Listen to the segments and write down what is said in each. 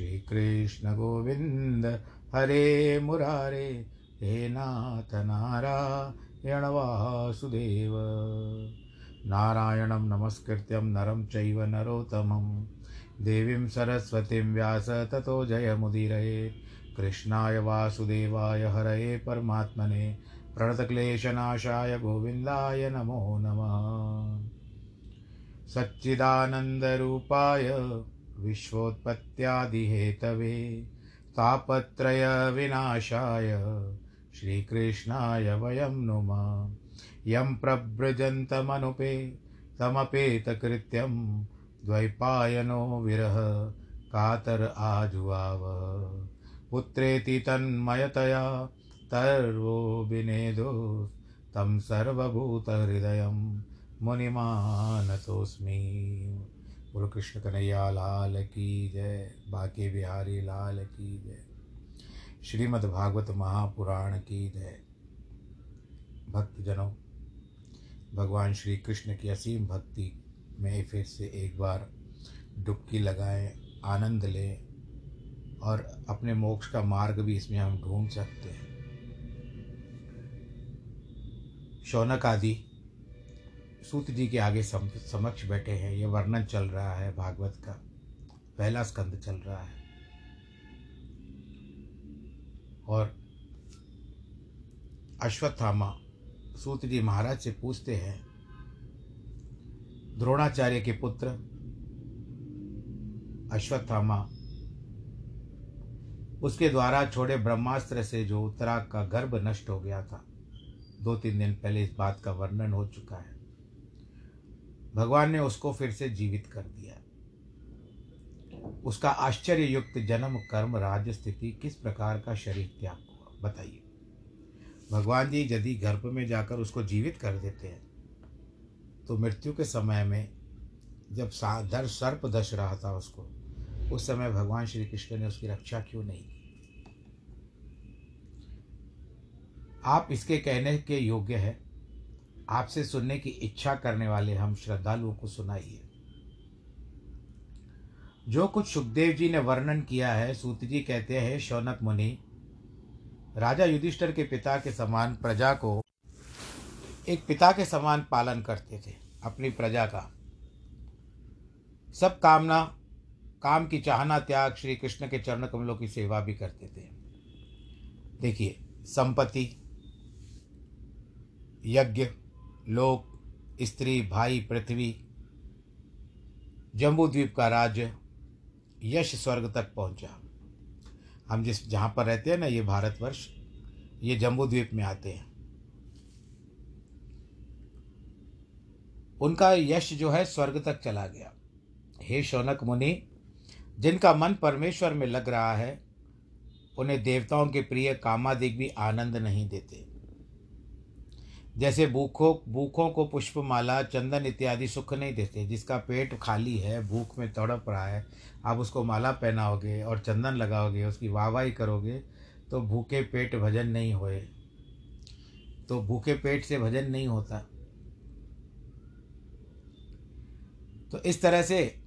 वासुदेव श्रीकृष्ण गोविन्द हरे मुरारे, हे नाथ नारायण वासुदेव। नारायणं नमस्कृत्यं नरं चैव नरोत्तमं। देवीं सरस्वतीं व्यास ततो जयमुदीरये। कृष्णाय वासुदेवाय हरये परमात्मने। प्रणतक्लेशनाशाय गोविन्दाय नमो नमः। सच्चिदानन्दरूपाय विश्वोत्पत्त्यादिहेतवे तापत्रयविनाशाय श्रीकृष्णाय वयं नुमः। यं प्रव्रजन्तमनुपे तमपेतकृत्यं द्वैपायनो विरह कातर आजुआव पुत्रेति तन्मयतया तर्वो विनेदो तं सर्वभूतहृदयं मुनिमानतोऽस्मि। बोलो, कृष्ण कन्हैया, लाल की जय, बाके बिहारी, लाल की जय। श्रीमद् भागवत महापुराण की जय। भक्तजनों, भगवान श्री कृष्ण की असीम भक्ति में फिर से एक बार डुबकी लगाएँ, आनंद लें और अपने मोक्ष का मार्ग भी इसमें हम ढूंढ सकते हैं। शौनक आदि सूत जी के आगे सम, समक्ष बैठे हैं। ये वर्णन चल रहा है भागवत का। पहला स्कंद चल रहा है। और अश्वत्थामा सूत जी महाराज से पूछते हैं द्रोणाचार्य के पुत्र अश्वत्थामा उसके द्वारा छोड़े ब्रह्मास्त्र से जो उत्तरा का गर्भ नष्ट हो गया था। दो तीन दिन पहले इस बात का वर्णन हो चुका है। भगवान ने उसको फिर से जीवित कर दिया। उसका आश्चर्य युक्त जन्म, कर्म, राज्य, स्थिति, किस प्रकार का शरीर त्याग हुआ, बताइए। भगवान जी यदि गर्भ में जाकर उसको जीवित कर देते हैं तो मृत्यु के समय में जब दर सर्प दश रहा था उसको, उस समय भगवान श्री कृष्ण ने उसकी रक्षा क्यों नहीं की? आप इसके कहने के योग्य है आपसे सुनने की इच्छा करने वाले हम श्रद्धालुओं को सुनाइए। जो कुछ सुखदेव जी ने वर्णन किया है, सूत जी कहते हैं, शौनक मुनि, राजा युधिष्ठर के पिता के समान प्रजा को एक पिता के समान पालन करते थे, अपनी प्रजा का। सब कामना, काम की चाहना, त्याग, श्री कृष्ण के चरण कमलों की सेवा भी करते थे। देखिए, संपत्ति, यज्ञ लोक, स्त्री, भाई, पृथ्वी, जम्बूद्वीप का राज्य यश स्वर्ग तक पहुँचा। हम जिस, जहाँ पर रहते हैं ना, ये भारतवर्ष, ये जम्बूद्वीप में आते हैं। उनका यश जो है, स्वर्ग तक चला गया। हे शौनक मुनि, जिनका मन परमेश्वर में लग रहा है, उन्हें देवताओं के प्रिय कामादिक भी आनंद नहीं देते। जैसे भूखों भूखों को पुष्पमाला, चंदन इत्यादि सुख नहीं देते, जिसका पेट खाली है, भूख में तड़प रहा है, आप उसको माला पहनाओगे और चंदन लगाओगे, उसकी वाहवाही करोगे तो भूखे पेट भजन नहीं होए। तो भूखे पेट से भजन नहीं होता। तो इस तरह से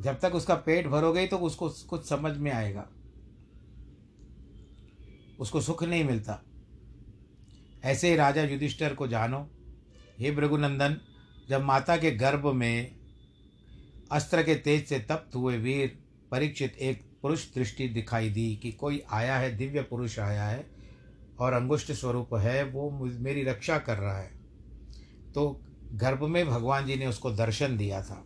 जब तक उसका पेट भरोगे तो उसको कुछ समझ में आएगा। उसको सुख नहीं मिलता। ऐसे ही राजा युधिष्ठर को जानो। हे भृगुनंदन, जब माता के गर्भ में अस्त्र के तेज से तप्त हुए वीर परीक्षित एक पुरुष दृष्टि दिखाई दी कि कोई आया है, दिव्य पुरुष आया है और अंगुष्ठ स्वरूप है, वो मेरी रक्षा कर रहा है। तो गर्भ में भगवान जी ने उसको दर्शन दिया था।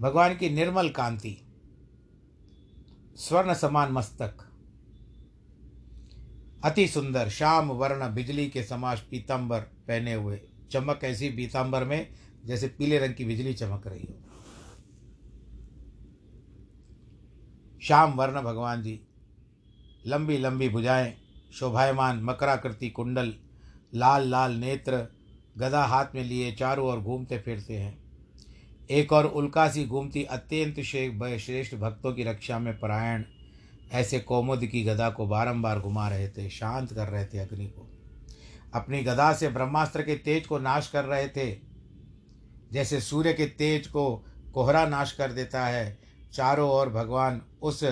भगवान की निर्मल कांति, स्वर्ण समान मस्तक अति सुंदर श्याम वर्ण बिजली के समाज पीताम्बर पहने हुए। चमक ऐसी पीताम्बर में, जैसे पीले रंग की बिजली चमक रही हो। श्याम वर्ण भगवान जी, लंबी लंबी भुजाएँ, शोभायमान मकराकृति कुंडल, लाल लाल नेत्र, गदा हाथ में लिए चारों ओर घूमते फिरते हैं। एक और उल्का सी घूमती अत्यंत श्रेष्ठ भक्तों की रक्षा में परायण ऐसे कौमुद की गदा को बारंबार घुमा रहे थे, शांत कर रहे थे अग्नि को। अपनी गदा से ब्रह्मास्त्र के तेज को नाश कर रहे थे। जैसे सूर्य के तेज को कोहरा नाश कर देता है, चारों ओर भगवान उस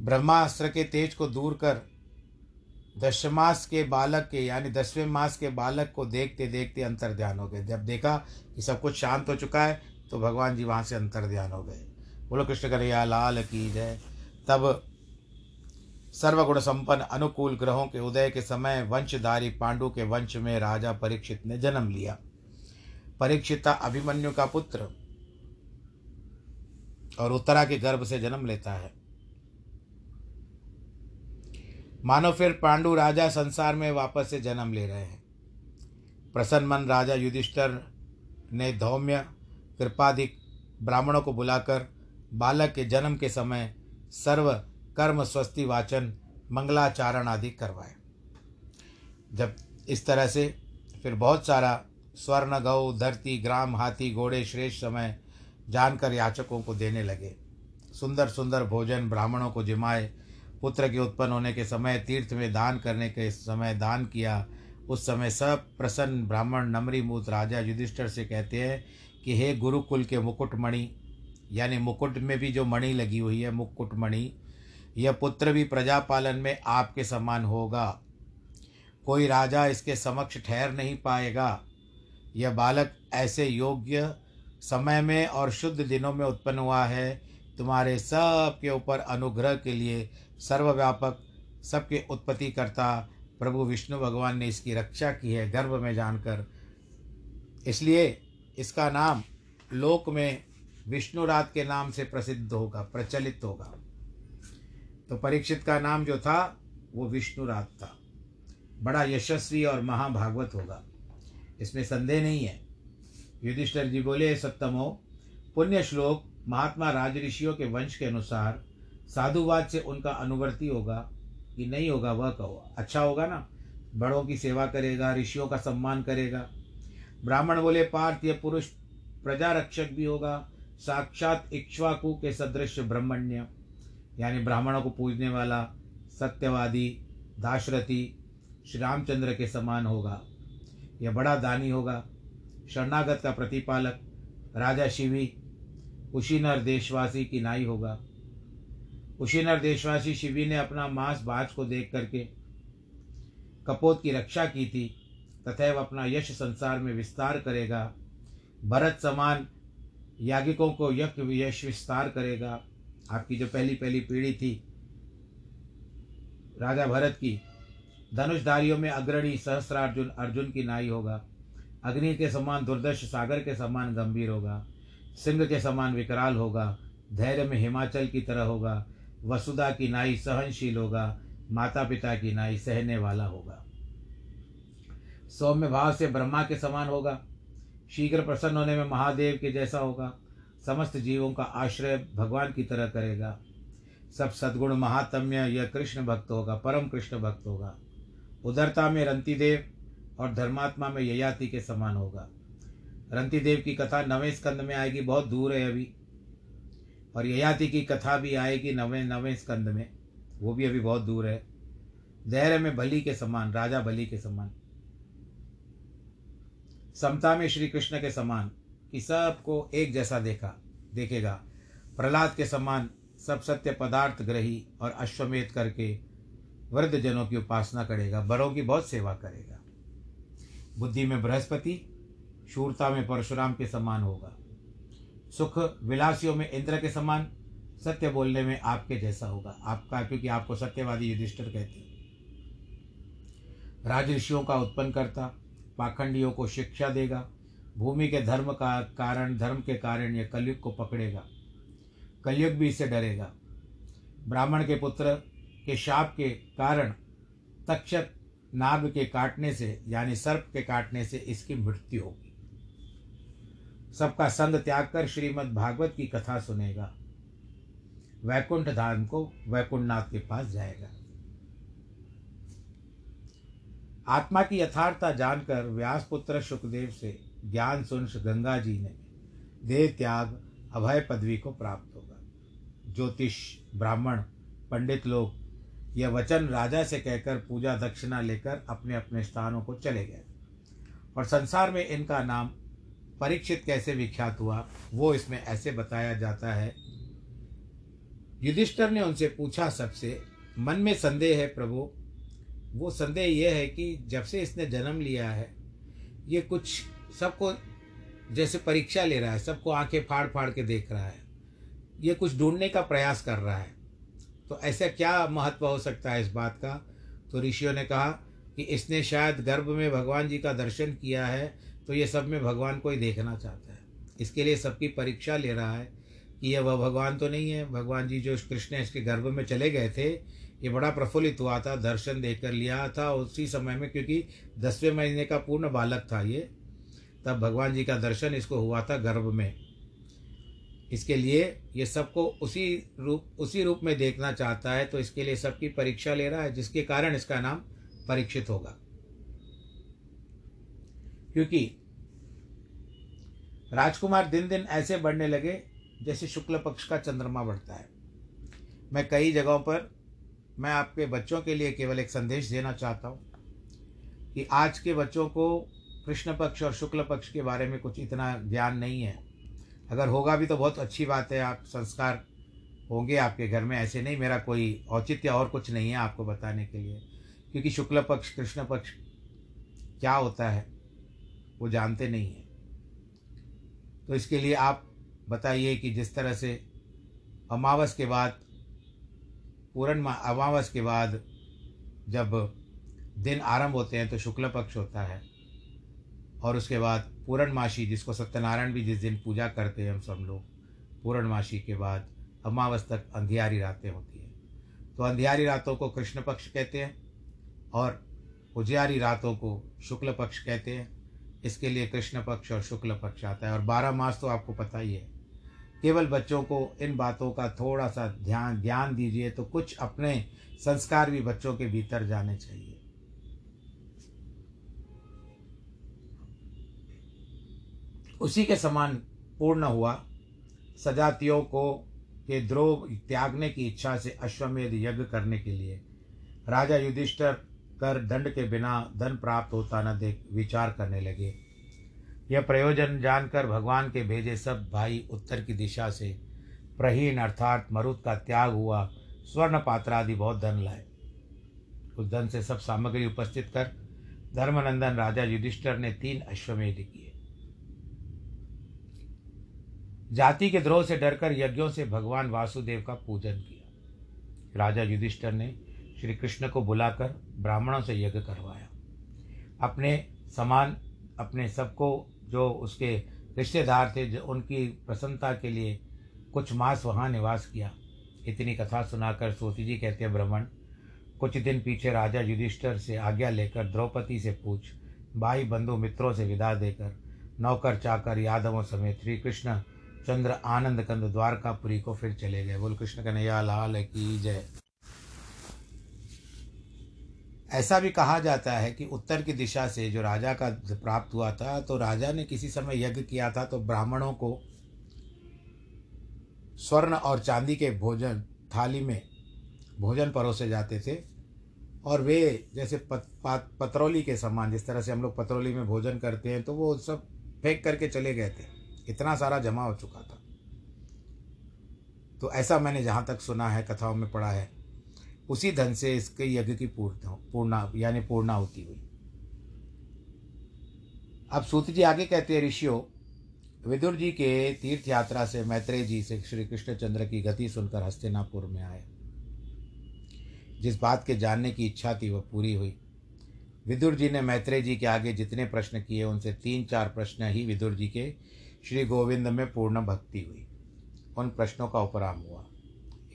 ब्रह्मास्त्र के तेज को दूर कर दशमास के बालक के, यानी दसवें मास के बालक को देखते देखते अंतर ध्यान हो गए। जब देखा कि सब कुछ शांत हो चुका है तो भगवान जी वहाँ से अंतर ध्यान हो गए। बोलो, कृष्ण कन्हैया, लाल की जय। तब सर्वगुण संपन्न अनुकूल ग्रहों के उदय के समय वंशधारी पांडु के वंश में राजा परीक्षित ने जन्म लिया। परीक्षिता अभिमन्यु का पुत्र और उत्तरा के गर्भ से जन्म लेता है। मानो फिर पांडु राजा संसार में वापस से जन्म ले रहे हैं। प्रसन्न मन राजा युधिष्ठर ने धौम्य कृपाधिक ब्राह्मणों को बुलाकर बालक के जन्म के समय सर्व कर्म स्वस्ति वाचन मंगलाचारण आदि करवाए। जब इस तरह से फिर बहुत सारा स्वर्ण, गौ, धरती, ग्राम, हाथी, घोड़े, श्रेष्ठ समय जानकर याचकों को देने लगे। सुंदर सुंदर भोजन ब्राह्मणों को जिमाए। पुत्र के उत्पन्न होने के समय, तीर्थ में दान करने के समय दान किया। उस समय सब प्रसन्न ब्राह्मण नमरी मूत राजा युधिष्ठर से कहते हैं कि हे गुरुकुल के मुकुटमणि, यानी मुकुट में भी जो मणि लगी हुई है, मुकुटमणि, यह पुत्र भी प्रजापालन में आपके समान होगा। कोई राजा इसके समक्ष ठहर नहीं पाएगा। यह बालक ऐसे योग्य समय में और शुद्ध दिनों में उत्पन्न हुआ है। तुम्हारे सब के ऊपर अनुग्रह के लिए सर्वव्यापक सबके उत्पत्ति करता प्रभु विष्णु भगवान ने इसकी रक्षा की है गर्भ में जानकर। इसलिए इसका नाम लोक में विष्णु रात के नाम से प्रसिद्ध होगा, प्रचलित होगा। तो परीक्षित का नाम जो था, वो विष्णु रात था। बड़ा यशस्वी और महाभागवत होगा। इसमें संदेह नहीं है। युधिष्ठर जी बोले, सप्तमो, पुण्य श्लोक महात्मा राज ऋषियों के वंश के अनुसार साधुवाद से उनका अनुवर्ती होगा कि नहीं होगा, वह कहो। अच्छा होगा ना? बड़ों की सेवा करेगा, ऋषियों का सम्मान करेगा। ब्राह्मण बोले, पार्थ, यह पुरुष प्रजा रक्षक भी होगा। साक्षात इक्ष्वाकु के सदृश ब्रह्मण्य, यानी ब्राह्मणों को पूजने वाला सत्यवादी, दाशरथी श्री रामचंद्र के समान होगा। यह बड़ा दानी होगा, शरणागत का प्रतिपालक, राजा शिवी, कुशीनर देशवासी की नाई होगा। कुशीनर देशवासी शिवी ने अपना मांस बाज को देख करके कपोत की रक्षा की थी। तथा वह अपना यश संसार में विस्तार करेगा। भरत समान याज्ञिकों को यक यश विस्तार करेगा। आपकी जो पहली पहली पीढ़ी थी, राजा भरत की, धनुषधारियों में अग्रणी सहस्रार्जुन अर्जुन की नाई होगा। अग्नि के समान दुर्दश, सागर के समान गंभीर होगा। सिंह के समान विकराल होगा। धैर्य में हिमाचल की तरह होगा। वसुधा की नाई सहनशील होगा। माता पिता की नाई सहने वाला होगा। सौम्य भाव से ब्रह्मा के समान होगा। शीघ्र प्रसन्न होने में महादेव के जैसा होगा। समस्त जीवों का आश्रय भगवान की तरह करेगा। सब सद्गुण महात्म्य यह कृष्ण भक्त होगा, परम कृष्ण भक्त होगा। उदरता में रंतिदेव और धर्मात्मा में ययाति के समान होगा। रंतिदेव की कथा नवें स्कंद में आएगी, बहुत दूर है अभी। और ययाति की कथा भी आएगी नवें नवें स्कंद में। वो भी अभी बहुत दूर है। धैर्य में बलि के समान, राजा बलि के समान। समता में श्री कृष्ण के समान कि सबको एक जैसा देखा, देखेगा। प्रहलाद के समान सब सत्य पदार्थ ग्रही और अश्वमेध करके वृद्ध जनों की उपासना करेगा, बड़ों की बहुत सेवा करेगा। बुद्धि में बृहस्पति, शूरता में परशुराम के समान होगा। सुख विलासियों में इंद्र के समान, सत्य बोलने में आपके जैसा होगा। आपका, क्योंकि आपको सत्यवादी युधिष्ठिर कहते हैं। राजऋषियों का उत्पन्न करता पाखंडियों को शिक्षा देगा, भूमि के धर्म का कारण, धर्म के कारण यह कलयुग को पकड़ेगा। कलयुग भी इसे डरेगा। ब्राह्मण के पुत्र के शाप के कारण तक्षक नाग के काटने से, यानी सर्प के काटने से इसकी मृत्यु होगी। सबका संग त्याग कर श्रीमद् भागवत की कथा सुनेगा। वैकुंठ धाम को वैकुंठनाथ के पास जाएगा। आत्मा की यथार्थता जानकर व्यासपुत्र सुखदेव से ज्ञान सुन गंगा जी ने देह त्याग अभय पदवी को प्राप्त होगा। ज्योतिष, ब्राह्मण, पंडित लोग यह वचन राजा से कहकर पूजा दक्षिणा लेकर अपने अपने स्थानों को चले गए। और संसार में इनका नाम परीक्षित कैसे विख्यात हुआ, वो इसमें ऐसे बताया जाता है। युधिष्ठर ने उनसे पूछा सबसे, मन में संदेह है प्रभु वो संदेह यह है कि जब से इसने जन्म लिया है, ये कुछ सबको जैसे परीक्षा ले रहा है, सबको आँखें फाड़ फाड़ के देख रहा है, ये कुछ ढूँढने का प्रयास कर रहा है। तो ऐसा क्या महत्व हो सकता है इस बात का? तो ऋषियों ने कहा कि इसने शायद गर्भ में भगवान जी का दर्शन किया है तो ये सब में भगवान को ही देखना चाहता है। इसके लिए सबकी परीक्षा ले रहा है कि यह वह भगवान तो नहीं है। भगवान जी जो कृष्ण इसके गर्भ में चले गए थे ये बड़ा प्रफुल्लित हुआ था, दर्शन देकर लिया था उसी समय में, क्योंकि दसवें महीने का पूर्ण बालक था ये। तब भगवान जी का दर्शन इसको हुआ था गर्भ में। इसके लिए ये सबको उसी रूप उसी रूप में देखना चाहता है तो इसके लिए सबकी परीक्षा ले रहा है, जिसके कारण इसका नाम परीक्षित होगा। क्योंकि राजकुमार दिन दिन ऐसे बढ़ने लगे जैसे शुक्ल पक्ष का चंद्रमा बढ़ता है। मैं कई जगहों पर मैं आपके बच्चों के लिए केवल एक संदेश देना चाहता हूँ कि आज के बच्चों को कृष्ण पक्ष और शुक्ल पक्ष के बारे में कुछ इतना ज्ञान नहीं है। अगर होगा भी तो बहुत अच्छी बात है, आप संस्कार होंगे आपके घर में। ऐसे नहीं, मेरा कोई औचित्य और कुछ नहीं है आपको बताने के लिए। क्योंकि शुक्ल पक्ष, कृष्ण पक्ष क्या होता है, वो जानते नहीं हैं। तो इसके लिए आप बताइए कि जिस तरह से अमावस के बाद पूर्ण अमावस के बाद जब दिन आरंभ होते हैं तो शुक्ल पक्ष होता है। और उसके बाद पूर्णमासी जिसको सत्यनारायण भी जिस दिन पूजा करते हैं हम सब लोग पूर्णमासी के बाद अमावस तक अंधियारी रातें होती हैं। तो अंधियारी रातों को कृष्ण पक्ष कहते हैं और उजियारी रातों को शुक्ल पक्ष कहते हैं। इसके लिए कृष्ण पक्ष और शुक्ल पक्ष आता है। और बारह मास तो आपको पता ही है। केवल बच्चों को इन बातों का थोड़ा सा ध्यान ज्ञान दीजिए तो कुछ अपने संस्कार भी बच्चों के भीतर जाने चाहिए। उसी के समान पूर्ण हुआ। सजातियों को के द्रोह त्यागने की इच्छा से अश्वमेध यज्ञ करने के लिए। राजा युधिष्ठर कर दंड के बिना धन प्राप्त होता न देख विचार करने लगे। यह प्रयोजन जानकर भगवान के भेजे सब भाई उत्तर की दिशा से प्रहीन अर्थात मरुत का त्याग हुआ स्वर्ण पात्र आदि बहुत धन लाए। उस धन से सब सामग्री उपस्थित कर धर्मनंदन राजा युधिष्ठर ने तीन अश्वमेध किए। जाति के द्रोह से डरकर यज्ञों से भगवान वासुदेव का पूजन किया। राजा युधिष्ठर ने श्री कृष्ण को बुलाकर ब्राह्मणों से यज्ञ करवाया। अपने समान, अपने सबको जो उसके रिश्तेदार थे, जो उनकी प्रसन्नता के लिए कुछ मास वहाँ निवास किया। इतनी कथा सुनाकर सोती जी कहते हैं, ब्राह्मण, कुछ दिन पीछे राजा युधिष्ठर से आज्ञा लेकर द्रौपदी से पूछ, भाई बंधु मित्रों से विदा देकर नौकर चाकर यादवों समेत श्री कृष्ण चंद्र आनंद कंद द्वारकापुरी को फिर चले गए। बोल, कृष्ण कन्हैया लाल की जय। ऐसा भी कहा जाता है कि उत्तर की दिशा से जो राजा का प्राप्त हुआ था तो राजा ने किसी समय यज्ञ किया था तो ब्राह्मणों को स्वर्ण और चांदी के भोजन थाली में भोजन परोसे जाते थे। और वे जैसे पत, पत, पतरौली के समान जिस तरह से हम लोग पतरौली में भोजन करते हैं तो वो सब फेंक करके चले गए थे। इतना सारा जमा हो चुका था। तो ऐसा मैंने जहाँ तक सुना है कथाओं में पढ़ा है उसी धन से इसके यज्ञ की पूर्ण पूर्णा, यानी पूर्णा होती हुई। अब सूत जी आगे कहते हैं, ऋषियों, विदुर जी के तीर्थ यात्रा से मैत्रेय जी से श्री कृष्णचंद्र की गति सुनकर हस्तिनापुर में आए। जिस बात के जानने की इच्छा थी, वह पूरी हुई। विदुर जी ने मैत्रेय जी के आगे जितने प्रश्न किए, उनसे तीन चार प्रश्न ही विदुर जी के श्री गोविंद में पूर्ण भक्ति हुई। उन प्रश्नों का उपराम हुआ।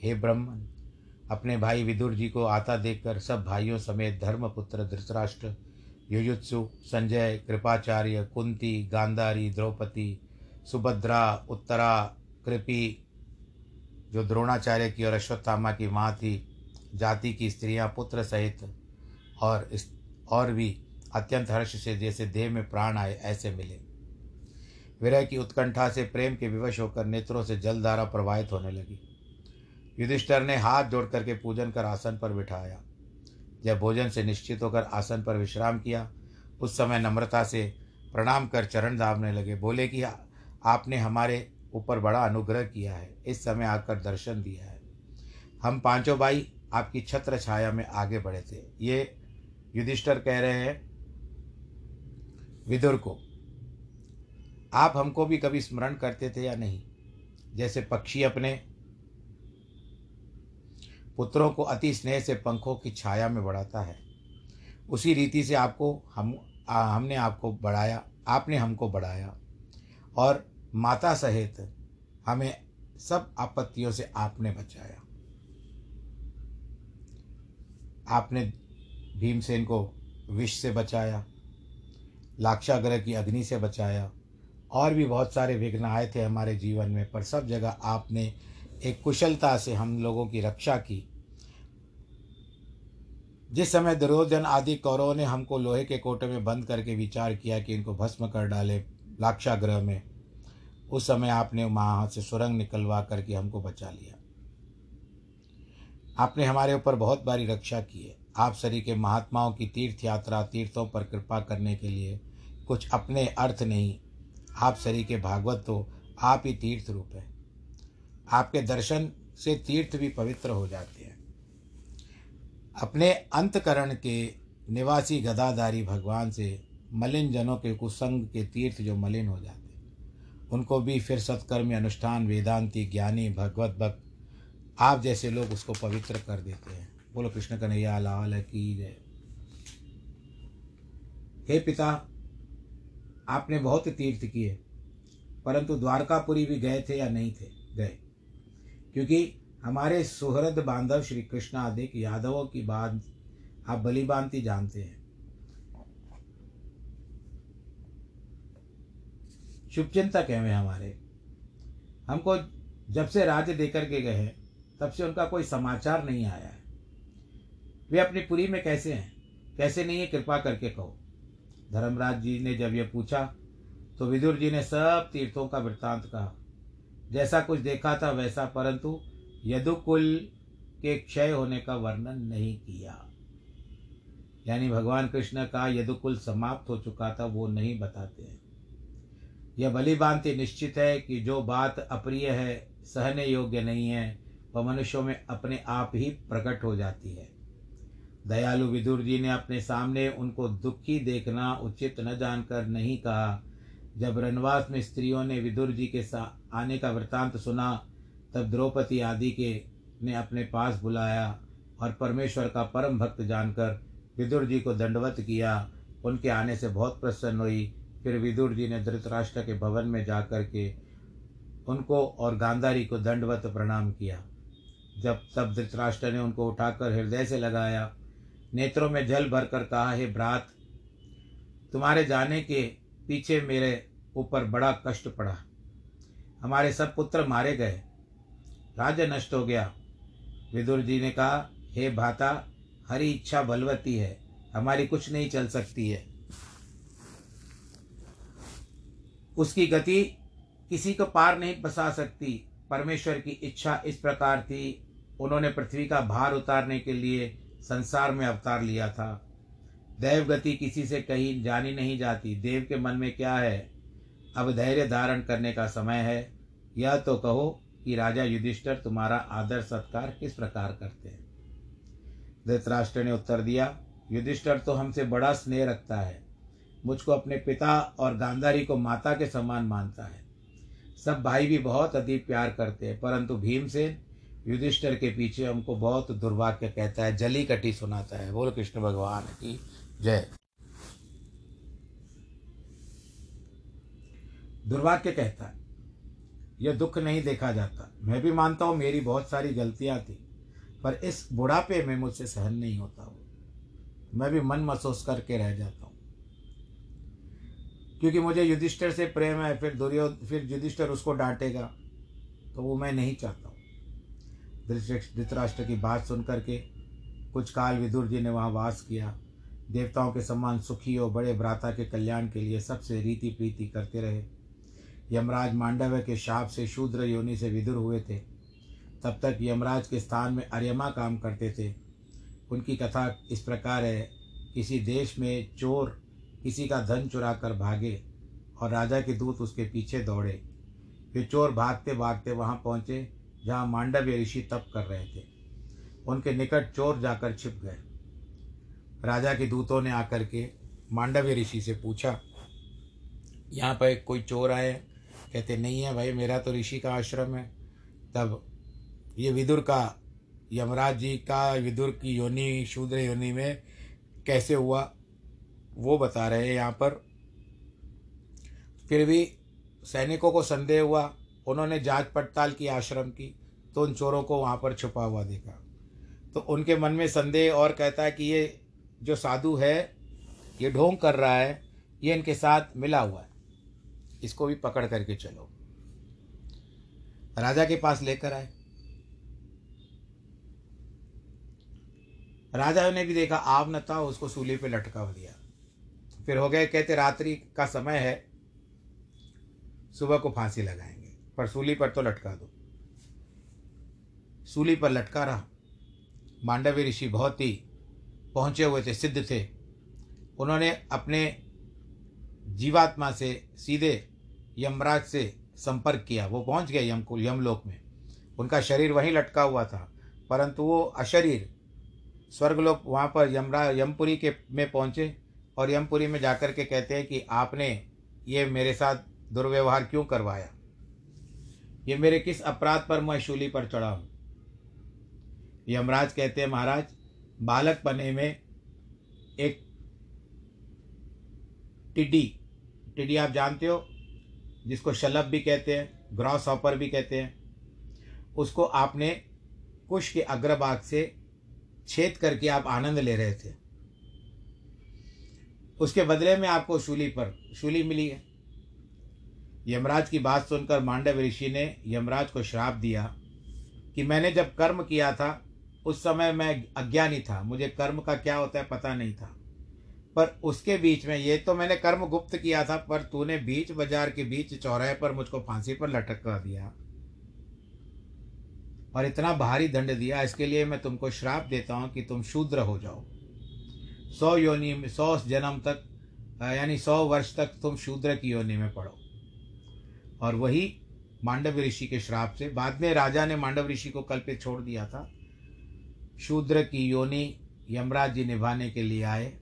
हे ब्रह्मन अपने भाई विदुर जी को आता देखकर सब भाइयों समेत धर्मपुत्र, धृतराष्ट्र, युयुत्सु, संजय, कृपाचार्य, कुंती, गांधारी, द्रौपदी, सुभद्रा, उत्तरा, कृपी, जो द्रोणाचार्य की और अश्वत्थामा की माँ थी, जाति की स्त्रियाँ, पुत्र सहित और इस, और भी अत्यंत हर्ष से जैसे देह में प्राण आए, ऐसे मिले। विरह की उत्कंठा से प्रेम के विवश होकर नेत्रों से जलधारा प्रवाहित होने लगी। युधिष्ठर ने हाथ जोड़ करके पूजन कर आसन पर बिठाया। जब भोजन से निश्चित होकर आसन पर विश्राम किया, उस समय नम्रता से प्रणाम कर चरण दाबने लगे। बोले कि, आपने हमारे ऊपर बड़ा अनुग्रह किया है। इस समय आकर दर्शन दिया है। हम पाँचों भाई आपकी छत्र छाया में आगे बढ़े थे। ये युधिष्ठर कह रहे हैं, विदुर को, आप हमको भी कभी स्मरण करते थे या नहीं? जैसे पक्षी अपने पुत्रों को अति स्नेह से पंखों की छाया में बढ़ाता है। उसी रीति से आपको हम आ, हमने आपको बढ़ाया आपने हमको बढ़ाया। और माता सहित हमें सब आपत्तियों से आपने बचाया। आपने भीमसेन को विष से बचाया लाक्षाग्रह की अग्नि से बचाया और भी बहुत सारे विघ्न आए थे हमारे जीवन में पर सब जगह आपने एक कुशलता से हम लोगों की रक्षा की। जिस समय दुर्योधन आदि कौरवों ने हमको लोहे के कोटे में बंद करके विचार किया कि इनको भस्म कर डाले लाक्षाग्रह में, उस समय आपने वहाँ से सुरंग निकलवा करके हमको बचा लिया। आपने हमारे ऊपर बहुत बारी रक्षा की है। आप सरी के महात्माओं की तीर्थ यात्रा तीर्थों पर कृपा करने के लिए कुछ अपने अर्थ नहीं, आप सरी के भागवत तो आप ही तीर्थ रूप है। आपके दर्शन से तीर्थ भी पवित्र हो जाते हैं। अपने अंतकरण के निवासी गदाधारी भगवान से मलिन जनों के कुसंग के तीर्थ जो मलिन हो जाते उनको भी फिर सत्कर्मी अनुष्ठान, वेदांति, ज्ञानी, भगवत भक्त, आप जैसे लोग उसको पवित्र कर देते हैं। बोलो, कृष्ण कन्हैया, लाल की जय। हे पिता, आपने बहुत तीर्थ किए, परंतु द्वारकापुरी भी गए थे या नहीं थे? गए। क्योंकि हमारे सुहृद बांधव श्री कृष्ण आदि यादवों की बात आप भांति जानते हैं। शुभचिंतक हैं वे हमारे? हमको जब से राज्य देकर के गए हैं, तब से उनका कोई समाचार नहीं आया है। वे अपनी पुरी में कैसे हैं? कैसे नहीं है? कृपा करके कहो। धर्मराज जी ने जब यह पूछा तो विदुर जी ने सब तीर्थों का वृत्तांत कहा। जैसा कुछ देखा था वैसा, परंतु यदुकुल के क्षय होने का वर्णन नहीं किया। यानी भगवान कृष्ण का यदुकुल समाप्त हो चुका था, वो नहीं बताते हैं। यह भली भांति निश्चित है कि जो बात अप्रिय है, सहने योग्य नहीं है, वह मनुष्यों में अपने आप ही प्रकट हो जाती है। दयालु विदुर जी ने अपने सामने उनको दुखी देखना उचित न जानकर नहीं कहा जब रनवास में स्त्रियों ने विदुर जी के साथ आने का वृतांत सुना, तब द्रौपदी आदि के ने अपने पास बुलाया और परमेश्वर का परम भक्त जानकर विदुर जी को दंडवत किया। उनके आने से बहुत प्रसन्न हुई। फिर विदुर जी ने धृतराष्ट्र के भवन में जाकर के उनको और गांधारी को दंडवत प्रणाम किया। जब, तब धृतराष्ट्र ने उनको उठाकर हृदय से लगाया। नेत्रों में जल भरकर कहा, हे भ्रात तुम्हारे जाने के पीछे मेरे ऊपर बड़ा कष्ट पड़ा। हमारे सब पुत्र मारे गए। राज्य नष्ट हो गया। विदुर जी ने कहा, हे भाता, हरी इच्छा बलवती है। हमारी कुछ नहीं चल सकती है। उसकी गति किसी को पार नहीं बसा सकती। परमेश्वर की इच्छा इस प्रकार थी। उन्होंने पृथ्वी का भार उतारने के लिए संसार में अवतार लिया था। दैव गति किसी से कहीं जानी नहीं जाती। देव के मन में क्या है? अब धैर्य धारण करने का समय है। यह तो कहो कि राजा युधिष्ठर तुम्हारा आदर सत्कार किस प्रकार करते हैं? धृतराष्ट्र ने उत्तर दिया, युधिष्ठर तो हमसे बड़ा स्नेह रखता है। मुझको अपने पिता और गांधारी को माता के समान मानता है। सब भाई भी बहुत अधिक प्यार करते हैं, परंतु भीमसेन युधिष्ठर के पीछे हमको बहुत दुर्भाग्य कहता है जली कटी सुनाता है। बोल, कृष्ण भगवान की जय। दुर्भाग्य कहता है, यह दुख नहीं देखा जाता। मैं भी मानता हूँ मेरी बहुत सारी गलतियाँ थी, पर इस बुढ़ापे में मुझसे सहन नहीं होता वो। मैं भी मन महसूस करके रह जाता हूँ। क्योंकि मुझे युधिष्ठर से प्रेम है, फिर दुर्यो फिर युधिष्ठर उसको डांटेगा तो वो मैं नहीं चाहता हूँ। धृतराष्ट्र की बात सुन करके कुछ काल विदुर जी ने वहाँ वास किया। देवताओं के समान सुखी और बड़े भ्राता के कल्याण के लिए सबसे रीति प्रीति करते रहे। यमराज मांडव्य के शाप से शूद्र योनि से विदुर हुए थे। तब तक यमराज के स्थान में अर्यमा काम करते थे। उनकी कथा इस प्रकार है, किसी देश में चोर किसी का धन चुरा कर भागे और राजा के दूत उसके पीछे दौड़े। वे चोर भागते भागते वहाँ पहुँचे, जहाँ मांडव्य ऋषि तप कर रहे थे। उनके निकट चोर जाकर छिप गए। राजा के दूतों ने आकर के मांडव्य ऋषि से पूछा, यहाँ पर कोई चोर आए? कहते, नहीं है भाई, मेरा तो ऋषि का आश्रम है। तब, ये विदुर का, यमराज जी का, विदुर की योनि, शूद्र योनि में कैसे हुआ? वो बता रहे हैं यहाँ पर। फिर भी सैनिकों को संदेह हुआ, उन्होंने जाँच पड़ताल की आश्रम की तो उन चोरों को वहाँ पर छुपा हुआ देखा। तो उनके मन में संदेह और कहता है कि ये जो साधु है, ये ढोंग कर रहा है, ये इनके साथ मिला हुआ है। इसको भी पकड़ करके चलो। राजा के पास लेकर आए। राजा ने भी देखा आव न था, उसको सूली पे लटका दिया। फिर हो गए, कहते, रात्रि का समय है, सुबह को फांसी लगाएँगे, पर सूली पर तो लटका दो। सूली पर लटका रहा। मांडवी ऋषि बहुत ही पहुँचे हुए थे, सिद्ध थे। उन्होंने अपने जीवात्मा से सीधे यमराज से संपर्क किया। वो पहुँच गए यम को यमलोक में। उनका शरीर वहीं लटका हुआ था, परंतु वो अशरीर स्वर्गलोक वहाँ पर यमरा, यमपुरी के में पहुँचे और यमपुरी में जाकर के कहते हैं कि आपने ये मेरे साथ दुर्व्यवहार क्यों करवाया? ये मेरे किस अपराध पर मैं शूली पर चढ़ा हूँ? यमराज कहते हैं, महाराज बालक बने में एक टिड्डी टिड्डी आप जानते हो, जिसको शलभ भी कहते हैं ग्रॉस हॉपर भी कहते हैं, उसको आपने कुश के अग्रभाग से छेद करके आप आनंद ले रहे थे। उसके बदले में आपको शूली पर, शूली मिली है। यमराज की बात सुनकर मांडव ऋषि ने यमराज को श्राप दिया कि मैंने जब कर्म किया था उस समय मैं अज्ञानी था। मुझे कर्म का क्या होता है पता नहीं था। पर उसके बीच में ये तो मैंने कर्म गुप्त किया था, पर तूने बीच बाज़ार के बीच चौराहे पर मुझको फांसी पर लटक कर दिया। और इतना भारी दंड दिया, इसके लिए मैं तुमको श्राप देता हूँ कि तुम शूद्र हो जाओ। सौ योनि में, सौ जन्म तक यानी सौ वर्ष तक तुम शूद्र की योनि में पढ़ो और वही मांडव ऋषि के श्राप से, बाद में राजा ने मांडव ऋषि को कल पे छोड़ दिया था। शूद्र की योनि यमराज जी निभाने के लिए आए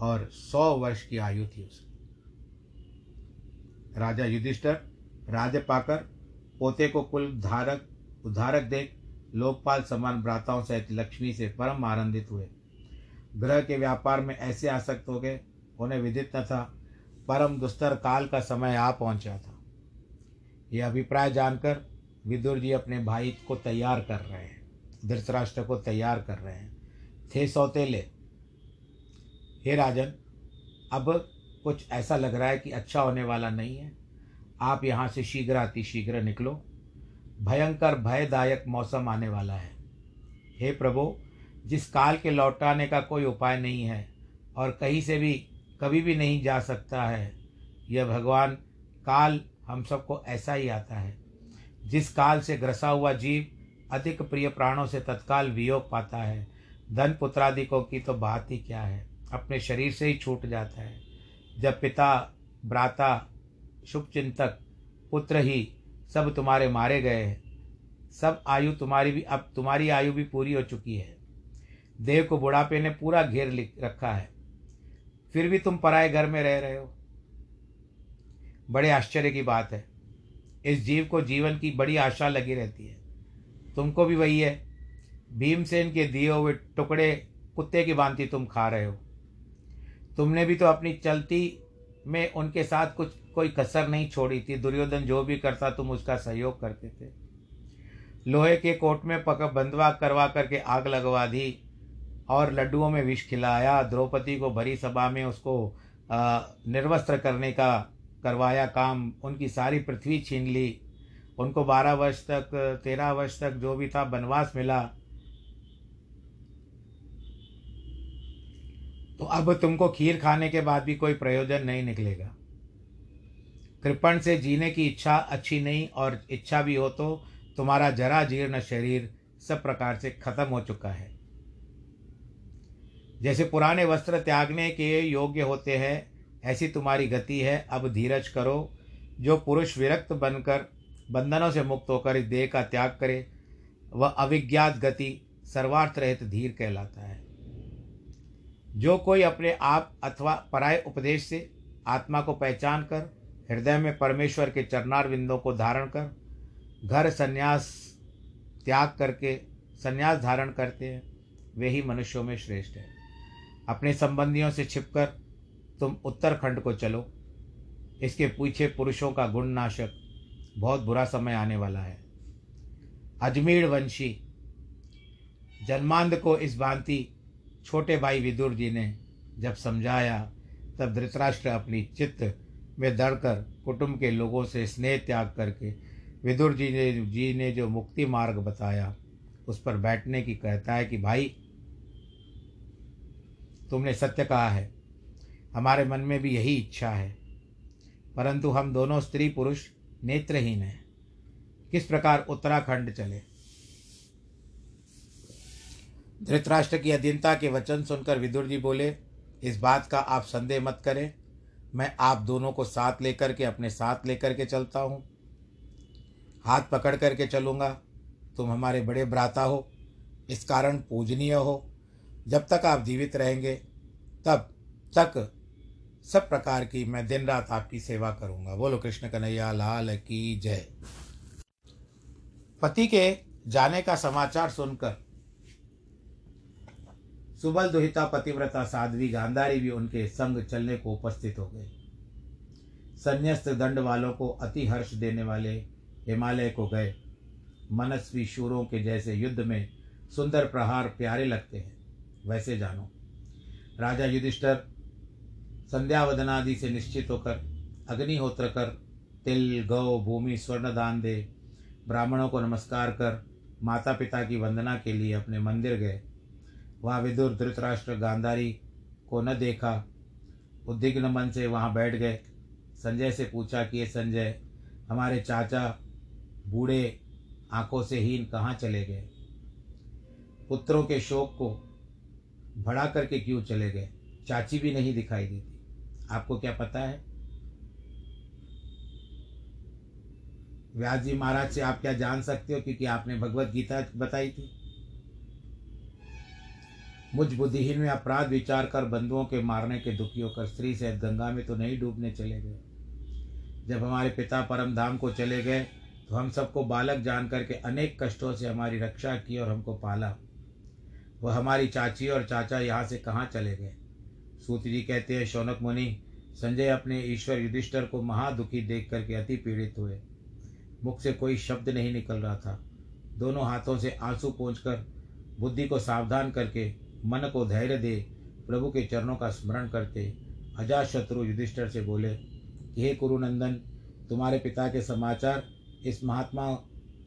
और सौ वर्ष की आयु थी उसकी। राजा युधिष्ठर राज पाकर पोते को कुल धारक, उद्धारक देख लोकपाल समान भ्राताओं सहित लक्ष्मी से परम आनंदित हुए। ग्रह के व्यापार में ऐसे आसक्त हो गए, उन्हें विदित न था, परम दुस्तर काल का समय आ पहुँचा था। यह अभिप्राय जानकर विदुर जी अपने भाई को तैयार कर रहे हैं, धृतराष्ट्र को तैयार कर रहे हैं। थे सौतेले। हे राजन, अब कुछ ऐसा लग रहा है कि अच्छा होने वाला नहीं है। आप यहाँ से शीघ्र अति शीघ्र निकलो। भयंकर भयदायक मौसम आने वाला है। हे प्रभु, जिस काल के लौटाने का कोई उपाय नहीं है और कहीं से भी, कभी भी नहीं जा सकता है, यह भगवान, काल हम सबको ऐसा ही आता है। जिस काल से ग्रसा हुआ जीव, अधिक प्रिय प्राणों से तत्काल वियोग पाता है। धन पुत्रादिकों की तो बात ही क्या है? अपने शरीर से ही छूट जाता है। जब पिता, भ्राता, शुभचिंतक, पुत्र ही सब तुम्हारे मारे गए हैं, सब आयु तुम्हारी भी, अब तुम्हारी आयु भी पूरी हो चुकी है। देव को बुढ़ापे ने पूरा घेर रखा है। फिर भी तुम पराए घर में रह रहे हो। बड़े आश्चर्य की बात है। इस जीव को जीवन की बड़ी आशा लगी रहती है। तुमको भी वही है। भीमसेन के दिए हुए टुकड़े कुत्ते की भांति तुम खा रहे हो। तुमने भी तो अपनी चलती में उनके साथ कुछ, कोई कसर नहीं छोड़ी थी। दुर्योधन जो भी करता, तुम उसका सहयोग करते थे। लोहे के कोट में पक, बंधवा करवा करके आग लगवा दी और लड्डुओं में विष खिलाया। द्रौपदी को भरी सभा में उसको निर्वस्त्र करने का करवाया काम, उनकी सारी पृथ्वी छीन ली। उनको बारह वर्ष तक, तेरह वर्ष तक जो भी था वनवास मिला। तो अब तुमको खीर खाने के बाद भी कोई प्रयोजन नहीं निकलेगा। कृपण से जीने की इच्छा अच्छी नहीं और इच्छा भी हो तो तुम्हारा जरा जीर्ण शरीर सब प्रकार से खत्म हो चुका है। जैसे पुराने वस्त्र त्यागने के योग्य होते हैं ऐसी तुम्हारी गति है, अब धीरज करो। जो पुरुष विरक्त बनकर बंधनों से मुक्त होकर इस देह का त्याग करे, वह अविज्ञात गति सर्वार्थ रहित धीर कहलाता है। जो कोई अपने आप अथवा पराय उपदेश से आत्मा को पहचान कर, हृदय में परमेश्वर के चरणार बिंदों को धारण कर, घर संन्यास त्याग करके संन्यास धारण करते हैं, वे ही मनुष्यों में श्रेष्ठ है। अपने संबंधियों से छिपकर तुम उत्तरखंड को चलो। इसके पीछे पुरुषों का गुणनाशक बहुत बुरा समय आने वाला है। अजमेर वंशी, जन्मांध को इस भांति छोटे भाई विदुर जी ने जब समझाया, तब धृतराष्ट्र अपनी चित्त में दड़कर कुटुंब के लोगों से स्नेह त्याग करके विदुर जी ने जी ने जो मुक्ति मार्ग बताया, उस पर बैठने की कहता है कि, भाई, तुमने सत्य कहा है। हमारे मन में भी यही इच्छा है। परंतु हम दोनों स्त्री पुरुष नेत्रहीन हैं। किस प्रकार उत्तराखंड चले? धृतराष्ट्र की अधीनता के वचन सुनकर विदुर जी बोले, इस बात का आप संदेह मत करें। मैं आप दोनों को साथ लेकर के अपने साथ लेकर के चलता हूँ। हाथ पकड़ करके चलूँगा। तुम हमारे बड़े भ्राता हो। इस कारण पूजनीय हो। जब तक आप जीवित रहेंगे, तब तक सब प्रकार की मैं दिन रात आपकी सेवा करूँगा। बोलो, कृष्ण कन्हैया, लाल की जय। पति के जाने का समाचार सुनकर सुबल दुहिता, पतिव्रता, साध्वी, गांधारी भी उनके संग चलने को उपस्थित हो गए। संन्यास्त दंड वालों को अति हर्ष देने वाले हिमालय को गए। मनस्वी शूरों के जैसे युद्ध में सुंदर प्रहार प्यारे लगते हैं। वैसे जानो, राजा युधिष्ठर संध्यावदनादि से निश्चित होकर, अग्निहोत्र कर, तिल, गौ, भूमि, स्वर्ण दान दे, ब्राह्मणों को नमस्कार कर माता पिता की वंदना के लिए अपने मंदिर गए। वहाँ विदुर, धृतराष्ट्र, गांधारी को न देखा। उद्विग्न मन से वहाँ बैठ गए। संजय से पूछा कि, ये संजय, हमारे चाचा, बूढ़े, आँखों से हीन कहाँ चले गए? पुत्रों के शोक को बढ़ा करके क्यों चले गए? चाची भी नहीं दिखाई देती आपको क्या पता है? व्यास जी महाराज से आप क्या जान सकते हो क्योंकि आपने भगवत गीता बताई थी? मुझ बुद्धिहीन में अपराध विचार कर बंधुओं के मारने के दुखी होकर स्त्री सहित गंगा में तो नहीं डूबने चले गए। जब हमारे पिता परम धाम को चले गए तो हम सबको बालक जान करके अनेक कष्टों से हमारी रक्षा की और हमको पाला। वह हमारी चाची और चाचा यहाँ से कहाँ चले गए? सूत जी कहते हैं, शौनक मुनि, संजय अपने ईश्वर युधिष्ठर को महादुखी देख करके अति पीड़ित हुए। मुख से कोई शब्द नहीं निकल रहा था। दोनों हाथों से आँसू कर बुद्धि को सावधान करके, मन को धैर्य दे, प्रभु के चरणों का स्मरण करते अजात शत्रु युधिष्ठर से बोले कि हे कुरुनंदन, तुम्हारे पिता के समाचार इस महात्मा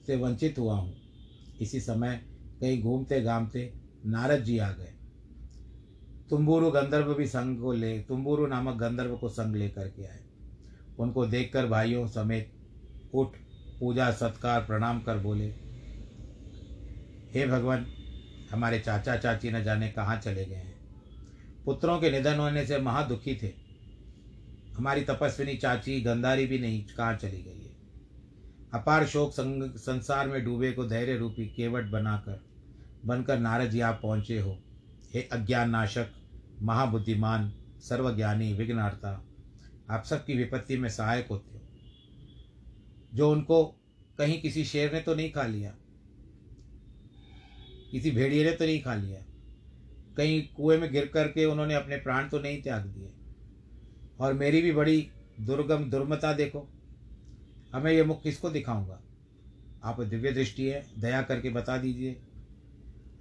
से वंचित हुआ हूँ। इसी समय कहीं घूमते घामते नारद जी आ गए। तुम्बुरु गंधर्व भी संग को ले तुम्बूरु नामक गंधर्व को संग लेकर के आए। उनको देखकर भाइयों समेत उठ, पूजा, सत्कार, प्रणाम कर बोले, हे भगवान, हमारे चाचा चाची न जाने कहाँ चले गए हैं? पुत्रों के निधन होने से महादुखी थे। हमारी तपस्विनी चाची गंधारी भी नहीं, कहाँ चली गई है? अपार शोक संग, संसार में डूबे को धैर्य रूपी केवट बनाकर, बनकर नारद जी आप पहुँचे हो। हे अज्ञान नाशक महाबुद्धिमान, सर्वज्ञानी विघ्नार्ता आप सबकी विपत्ति में सहायक होते हो। जो उनको कहीं किसी शेर ने तो नहीं खा लिया, किसी भेड़िए ने तो नहीं खा लिया, कहीं कुएँ में गिर करके उन्होंने अपने प्राण तो नहीं त्याग दिए। और मेरी भी बड़ी दुर्गम दुर्मता देखो हमें ये मुख किसको दिखाऊँगा? आप दिव्य दृष्टि है, दया करके बता दीजिए।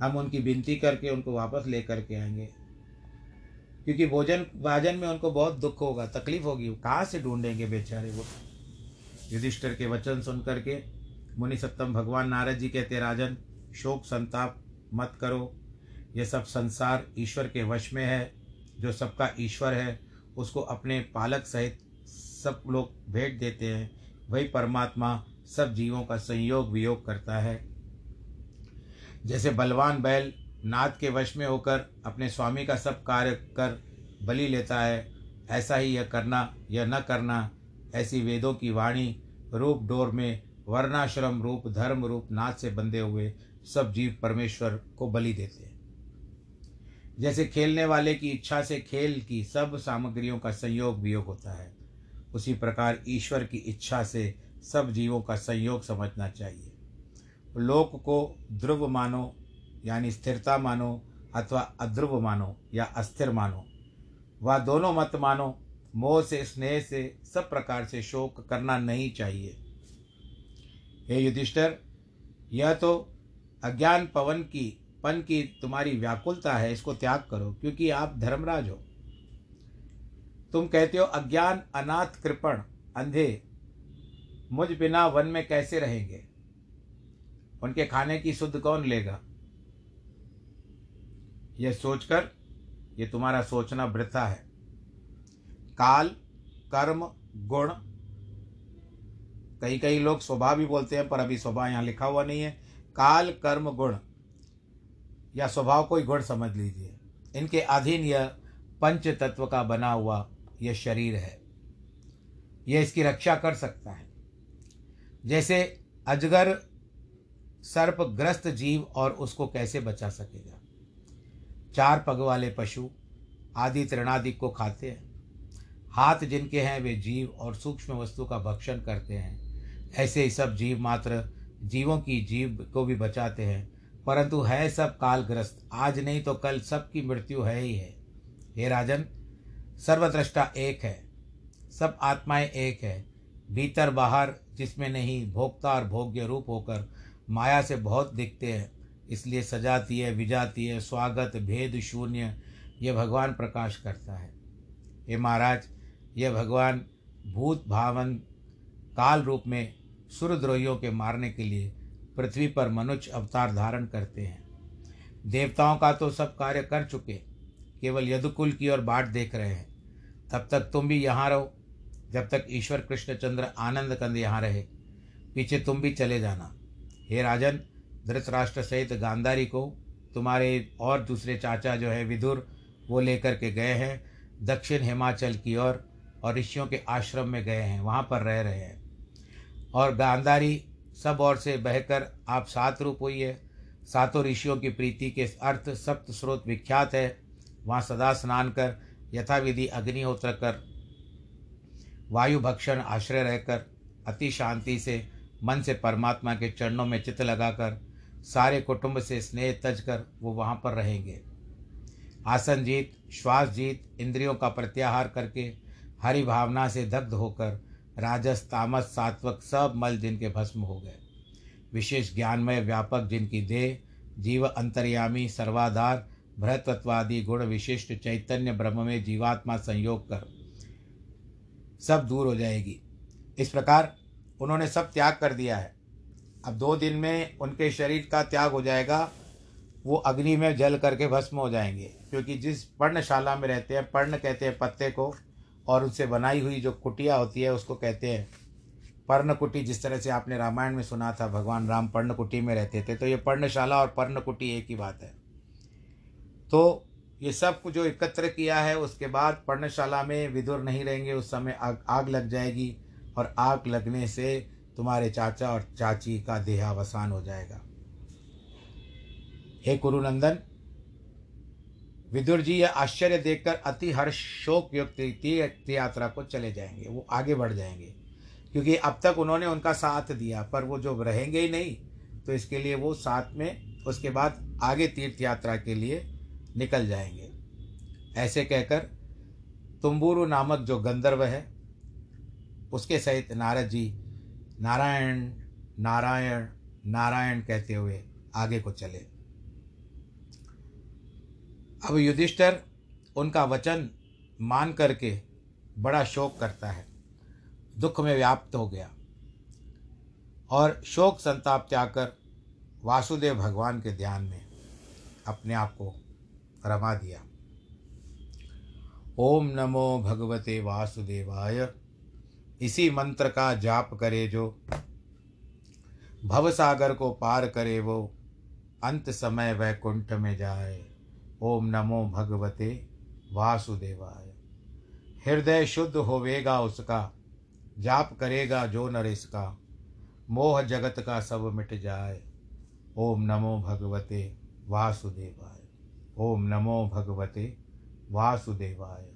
हम उनकी विनती करके उनको वापस ले करके आएँगे। क्योंकि भोजन, भाजन में उनको बहुत दुख होगा, तकलीफ़ होगी। कहाँ से ढूंढेंगे बेचारे वो? युधिष्ठर के वचन सुन करके मुनि सप्तम भगवान नारद जी कहते, राजन, शोक संताप मत करो। यह सब संसार ईश्वर के वश में है। जो सबका ईश्वर है, उसको अपने पालक सहित सब लोग भेंट देते हैं। वही परमात्मा सब जीवों का संयोग वियोग करता है। जैसे बलवान बैल नाद के वश में होकर अपने स्वामी का सब कार्य कर बलि लेता है, ऐसा ही यह करना यह न करना, ऐसी वेदों की वाणी रूप डोर में वर्णाश्रम रूप, धर्म रूप, नाद से बंधे हुए सब जीव परमेश्वर को बलि देते हैं। जैसे खेलने वाले की इच्छा से खेल की सब सामग्रियों का संयोग वियोग होता है, उसी प्रकार ईश्वर की इच्छा से सब जीवों का संयोग समझना चाहिए। लोक को ध्रुव मानो, यानी स्थिरता मानो, अथवा अध्रुव मानो, या अस्थिर मानो। वह दोनों मत मानो। मोह से, स्नेह से, सब प्रकार से शोक करना नहीं चाहिए। हे युधिष्ठर, यह तो अज्ञान पवन की, पन की तुम्हारी व्याकुलता है, इसको त्याग करो, क्योंकि आप धर्मराज हो। तुम कहते हो, अज्ञान, अनाथ, कृपण, अंधे, मुझ बिना वन में कैसे रहेंगे? उनके खाने की शुद्ध कौन लेगा? यह सोचकर यह तुम्हारा सोचना वृथा है। काल, कर्म, गुण कई कई लोग स्वभाव भी बोलते हैं, पर अभी स्वभाव यहाँ लिखा हुआ नहीं है। काल, कर्म, गुण, या स्वभाव को ही गुण समझ लीजिए। इनके अधीन यह पंच तत्व का बना हुआ यह शरीर है। यह इसकी रक्षा कर सकता है। जैसे अजगर सर्प ग्रस्त जीव और उसको कैसे बचा सकेगा? चार पग वाले पशु आदि तृणादि को खाते हैं। हाथ जिनके हैं, वे जीव और सूक्ष्म वस्तु का भक्षण करते हैं। ऐसे ही सब जीव मात्र जीवों की जीव को भी बचाते हैं। परंतु है सब कालग्रस्त। आज नहीं तो कल सबकी मृत्यु है ही है। हे राजन, सर्वद्रष्टा एक है। सब आत्माएँ एक है। भीतर बाहर जिसमें नहीं, भोक्ता और भोग्य रूप होकर माया से बहुत दिखते हैं। इसलिए सजाती है, विजाती है, स्वागत, भेद, शून्य यह भगवान प्रकाश करता है। हे महाराज यह भगवान भूत भावन काल रूप में सुरद्रोहियों के मारने के लिए पृथ्वी पर मनुष्य अवतार धारण करते हैं। देवताओं का तो सब कार्य कर चुके, केवल यदुकुल की ओर बाट देख रहे हैं। तब तक तुम भी यहाँ रहो, जब तक ईश्वर कृष्णचंद्र आनंद कंद यहाँ रहे, पीछे तुम भी चले जाना। हे राजन धृतराष्ट्र सहित गांधारी को तुम्हारे और दूसरे चाचा जो है विदुर, वो लेकर के गए हैं, दक्षिण हिमाचल की ओर और ऋषियों के आश्रम में गए हैं, वहाँ पर रह रहे हैं। और गांधारी सब ओर से बहकर आप सात रूप हुई है। सातों ऋषियों की प्रीति के अर्थ सप्त स्रोत विख्यात है। वहाँ सदा स्नान कर, यथाविधि अग्निहोत्र कर, वायु भक्षण आश्रय रहकर, अति शांति से मन से परमात्मा के चरणों में चित्त लगाकर, सारे कुटुंब से स्नेह तज कर वो वहाँ पर रहेंगे। आसन जीत, श्वास जीत, इंद्रियों का प्रत्याहार करके, हरि भावना से दग्ध होकर, राजस, तामस, सात्वक सब मल जिनके भस्म हो गए। विशेष ज्ञानमय व्यापक जिनकी देह, जीव अंतर्यामी, सर्वाधार बृहत्वत्वादि गुण विशिष्ट चैतन्य ब्रह्म में जीवात्मा संयोग कर सब दूर हो जाएगी। इस प्रकार उन्होंने सब त्याग कर दिया है। अब दो दिन में उनके शरीर का त्याग हो जाएगा, वो अग्नि में जल करके भस्म हो जाएँगे, क्योंकि जिस पर्णशाला में रहते हैं, पर्ण कहते हैं पत्ते को, और उनसे बनाई हुई जो कुटिया होती है, उसको कहते हैं पर्णकुटी, जिस तरह से आपने रामायण में सुना था, भगवान राम पर्णकुटी में रहते थे तो ये पर्णशाला और पर्णकुटी एक ही बात है। तो ये सब कुछ जो एकत्र किया है, उसके बाद पर्णशाला में विदुर नहीं रहेंगे, उस समय आग आग लग जाएगी और आग लगने से तुम्हारे चाचा और चाची का देहावसान हो जाएगा। हे कुरुनंदन विदुर जी, यह आश्चर्य देखकर अति हर्ष, शोक युक्त तीर्थ यात्रा को चले जाएँगे। वो आगे बढ़ जाएँगे, क्योंकि अब तक उन्होंने उनका साथ दिया, पर वो जो रहेंगे ही नहीं तो इसके लिए वो साथ में, उसके बाद आगे तीर्थ यात्रा के लिए निकल जाएँगे। ऐसे कहकर तुम्बुरु नामक जो गंधर्व है उसके सहित नारद जी नारायण नारायण नारायण कहते हुए आगे को चले। अब युधिष्ठर उनका वचन मान करके बड़ा शोक करता है, दुख में व्याप्त हो गया और शोक संताप त्याग कर वासुदेव भगवान के ध्यान में अपने आप को रमा दिया। ओम नमो भगवते वासुदेवाय। इसी मंत्र का जाप करे जो भव सागर को पार करे वो अंत समय वैकुंठ में जाए। ओम नमो भगवते वासुदेवाय। हृदय शुद्ध होवेगा उसका, जाप करेगा जो नर इसका, मोह जगत का सब मिट जाए। ओम नमो भगवते वासुदेवाय। ओम नमो भगवते वासुदेवाय।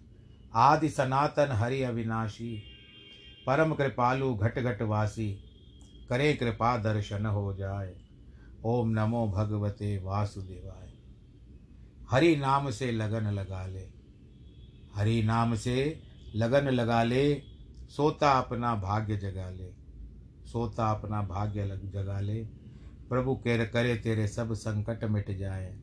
आदि सनातन हरि अविनाशी परम कृपालु घट घट वासी, करे कृपा दर्शन हो जाए। ओम नमो भगवते वासुदेवाय। हरि नाम से लगन लगा ले। हरि नाम से लगन लगा ले, सोता अपना भाग्य जगा ले। सोता अपना भाग्य लग जगा ले। प्रभु के करे तेरे सब संकट मिट जाए।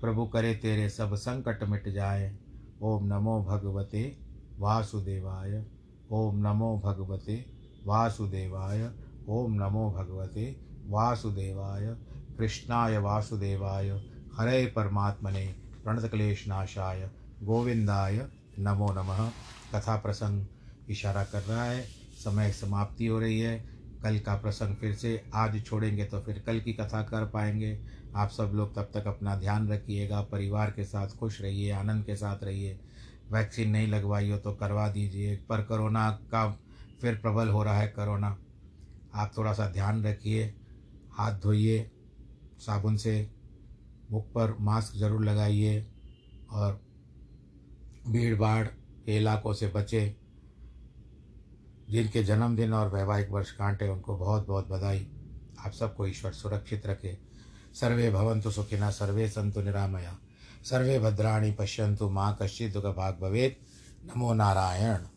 प्रभु करे तेरे सब संकट मिट जाए। ओम नमो भगवते वासुदेवाय। ओम नमो भगवते वासुदेवाय, ओम नमो भगवते वासुदेवाय, कृष्णाय वासुदेवाय, हरे परमात्मने प्रणतक्लेशनाशाय, गोविंदाय नमो नमः। कथा प्रसंग इशारा कर रहा है, समय समाप्ति हो रही है। कल का प्रसंग फिर से आज छोड़ेंगे तो फिर कल की कथा कर पाएँगे। आप सब लोग तब तक अपना ध्यान रखिएगा, परिवार के साथ खुश रहिए, आनंद के साथ रहिए। वैक्सीन नहीं लगवाई हो तो करवा दीजिए। पर कोरोना का फिर प्रबल हो रहा है कोरोना। आप थोड़ा सा ध्यान रखिए, हाथ धोइए, साबुन से मुख पर मास्क ज़रूर लगाइए और भीड़ भाड़ के इलाकों से बचे। जिनके जन्मदिन और वैवाहिक वर्ष कांटे उनको बहुत बहुत बधाई। आप सबको ईश्वर सुरक्षित रखे। सर्वे भवन्तु सुखिना, सर्वे सन्तु निरामया। सर्वे भद्राणि पश्यन्तु माँ कशिदुग भाग भवेत्। नमो नारायण।